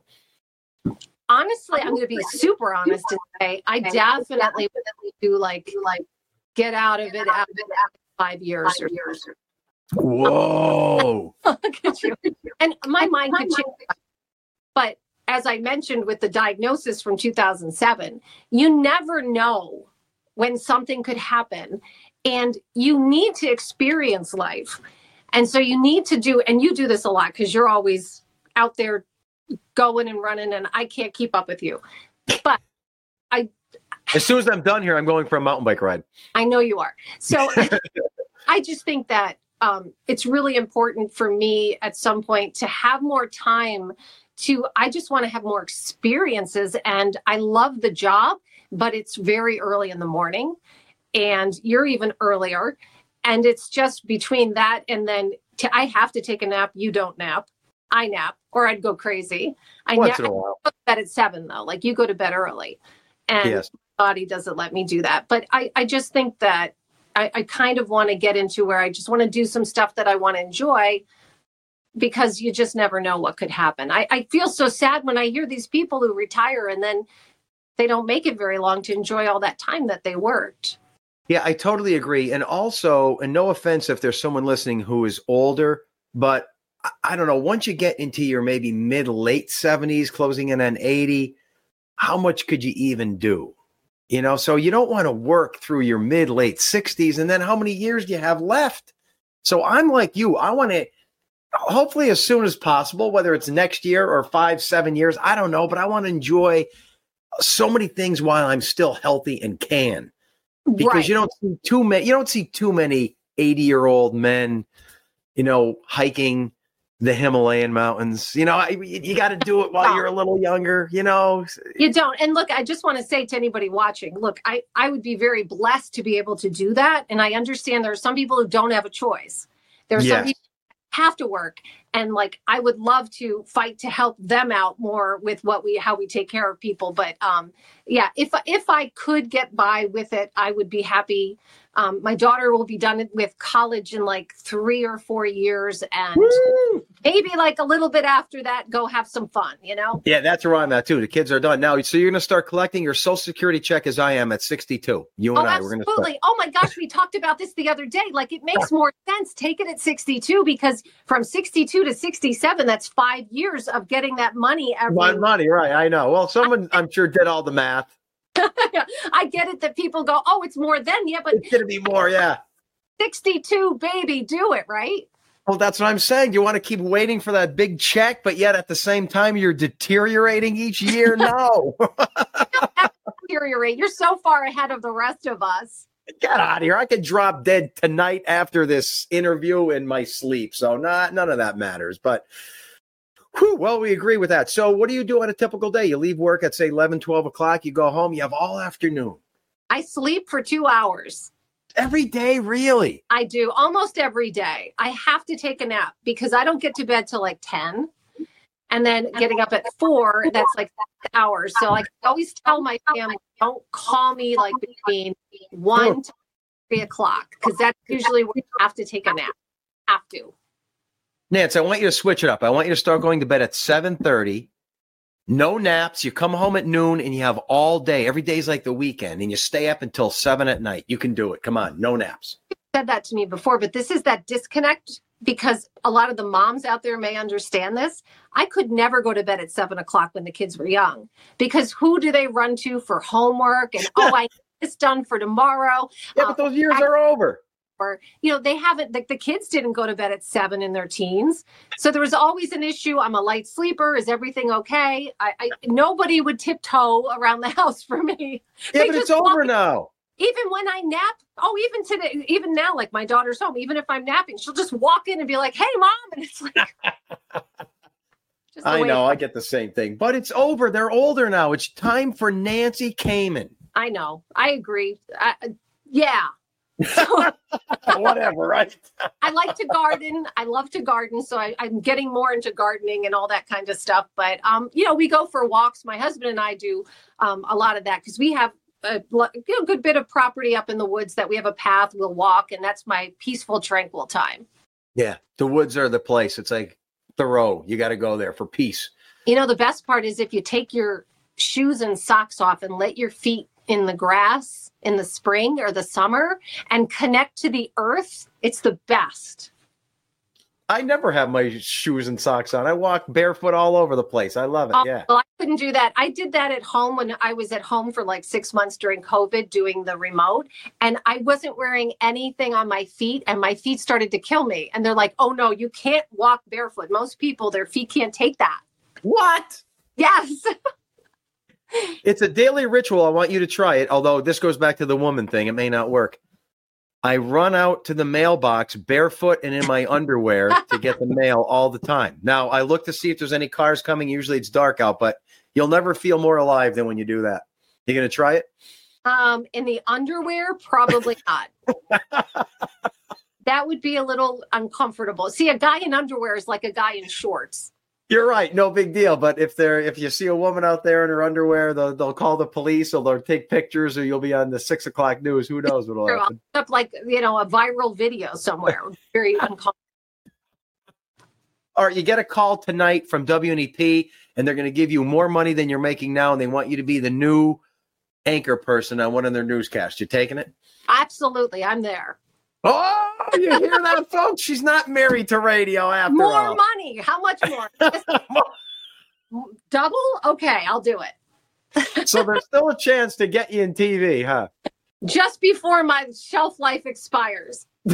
B: honestly, I'm going to be super honest and say I definitely would do like like get out of it after five years or years.
C: Whoa!
B: Look at you. And my mind could change. But as I mentioned with the diagnosis from 2007, you never know when something could happen. And you need to experience life. And so you need to do, and you do this a lot because you're always out there going and running, and I can't keep up with you. But I,
C: As soon as I'm done here, I'm going for a mountain bike ride.
B: I know you are. So I just think that um, it's really important for me at some point to have more time to, I just want to have more experiences. And I love the job, but it's very early in the morning and you're even earlier. And it's just between that and then t- I have to take a nap. You don't nap. I nap or I'd go crazy. I
C: Once
B: nap
C: in a while.
B: I go to bed at seven though. Like you go to bed early. And
C: Yes.
B: my body doesn't let me do that. But I, I just think that I, I kind of want to get into where I just want to do some stuff that I want to enjoy because you just never know what could happen. I, I feel so sad when I hear these people who retire and then they don't make it very long to enjoy all that time that they worked.
C: Yeah, I totally agree. And also, and no offense if there's someone listening who is older, but I, don't know, once you get into your maybe mid late 70s, closing in on 80, how much could you even do? You know, so you don't want to work through your mid late 60s. And then how many years do you have left? So I'm like you. I want to, hopefully, as soon as possible, whether it's next year or five, seven years, I don't know, but I want to enjoy so many things while I'm still healthy and can because
B: right.
C: you don't see too many you don't see too many 80 year old men you know hiking the himalayan mountains you know I, you, you got to do it while you're a little younger you know
B: You don't. And look, I just want to say to anybody watching, look, I, I would be very blessed to be able to do that. And I understand there are some people who don't have a choice. There are some people have to work. And like I would love to fight to help them out more with what we how we take care of people. But um yeah, if if I could get by with it, I would be happy. Um, my daughter will be done with college in like three or four years, and maybe like a little bit after that, go have some fun. You know?
C: yeah that's where i'm at too the kids are done now so you're going to start collecting your social security check as i am at 62 you and
B: Oh,
C: i we're going to start
B: absolutely. Oh my gosh, we talked about this the other day. Like it makes more sense. Take it at 62 because from 62 to 67, that's five years of getting that money every
C: Mon- money right i know well someone i'm sure did all the math
B: I get it that people go, oh, it's more than yeah, but
C: it's going to be more yeah
B: 62, baby, do it, right?
C: Well, that's what I'm saying. You want to keep waiting for that big check, but yet at the same time you're deteriorating each year. No,
B: Deteriorate. You're so far ahead of the rest of us.
C: get out of here. I could drop dead tonight after this interview in my sleep. So not none of that matters. But whew, well, we agree with that. So what do you do on a typical day? You leave work at say 11, 12 o'clock. You go home. You have all afternoon.
B: I sleep for two hours.
C: Every day, really?
B: I do almost every day. I have to take a nap because I don't get to bed till like 10. And then getting up at four, that's like hours. So like I always tell my family, don't call me like between one to three o'clock because that's usually when you have to take a nap. Have to.
C: Nance, I want you to switch it up. I want you to start going to bed at 7:30. No naps. You come home at noon and you have all day. Every day's like the weekend, and you stay up until seven at night. You can do it. Come on, no naps.
B: You said that to me before, but this is that disconnect because a lot of the moms out there may understand this. I could never go to bed at seven o'clock when the kids were young because who do they run to for homework and oh, I need this done for tomorrow?
C: Yeah, but those years um, are over.
B: Or you know, they haven't. Like the kids didn't go to bed at seven in their teens, so there was always an issue. I'm a light sleeper. Is everything okay? I, I nobody would tiptoe around the house for me.
C: Yeah,
B: They
C: but it's over now.
B: even when I nap, oh, even today, even now, like my daughter's home, even if I'm napping, she'll just walk in and be like, "Hey, mom," and it's like,
C: I know. I get the same thing, but it's over. They're older now. It's time for Nancy Kman.
B: I know. I agree. I, yeah. So
C: Whatever, right?
B: I like to garden. I love to garden, so I, I'm getting more into gardening and all that kind of stuff. But um, you know, we go for walks. My husband and I do um, a lot of that because we have a you know, good bit of property up in the woods that we have a path. We'll walk, and that's my peaceful, tranquil time.
C: Yeah, the woods are the place. It's like Thoreau. You got to go there for peace.
B: You know, the best part is if you take your shoes and socks off and let your feet in the grass in the spring or the summer and connect to the earth, it's the best.
C: I never have my shoes and socks on. I walk barefoot all over the place. I love it.
B: Oh,
C: Yeah.
B: Well, I couldn't do that. I did that at home when I was at home for like six months during COVID doing the remote. And I wasn't wearing anything on my feet, and my feet started to kill me. And they're like, oh no, you can't walk barefoot. Most people, their feet can't take that.
C: What?
B: Yes.
C: it's a daily ritual. I want you to try it. Although this goes back to the woman thing, it may not work. I run out to the mailbox barefoot and in my underwear to get the mail all the time. Now I look to see if there's any cars coming. Usually it's dark out, but you'll never feel more alive than when you do that. You gonna try it?
B: Um, in the underwear, probably not. that would be a little uncomfortable. See, a guy in underwear is like a guy in shorts.
C: You're right, no big deal. But if they're if you see a woman out there in her underwear, they'll, they'll call the police or they'll take pictures, or you'll be on the six o'clock news. Who knows what'll
B: I'll
C: happen?
B: up like you know a viral video somewhere. Very uncomfortable.
C: All right, you get a call tonight from WNEP, and they're going to give you more money than you're making now, and they want you to be the new anchor person on one of their newscasts. You taking it?
B: Absolutely, I'm there.
C: Oh, you hear that, folks? She's not married to radio after
B: More
C: all.
B: money. How much more? Double? Okay, I'll do it.
C: so there's still a chance to get you in TV, huh?
B: Just before my shelf life expires.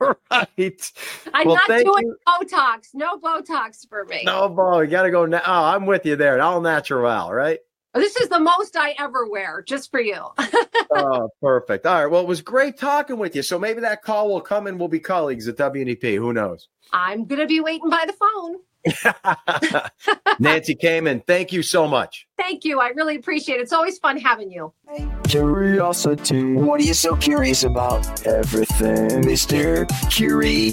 C: right.
B: I'm
C: Well,
B: not doing
C: you.
B: Botox. No Botox for me.
C: No, boy, you got to go. Na- oh, I'm with you there. All natural, right?
B: This is the most I ever wear, just for you.
C: oh, perfect. All right. Well, it was great talking with you. So maybe that call will come and we'll be colleagues at WNEP. Who knows?
B: I'm gonna be waiting by the phone.
C: Nancy Kman, thank you so much.
B: Thank you. I really appreciate it. It's always fun having you.
A: Curiosity. What are you so curious about? Everything, Mr. Curiosity.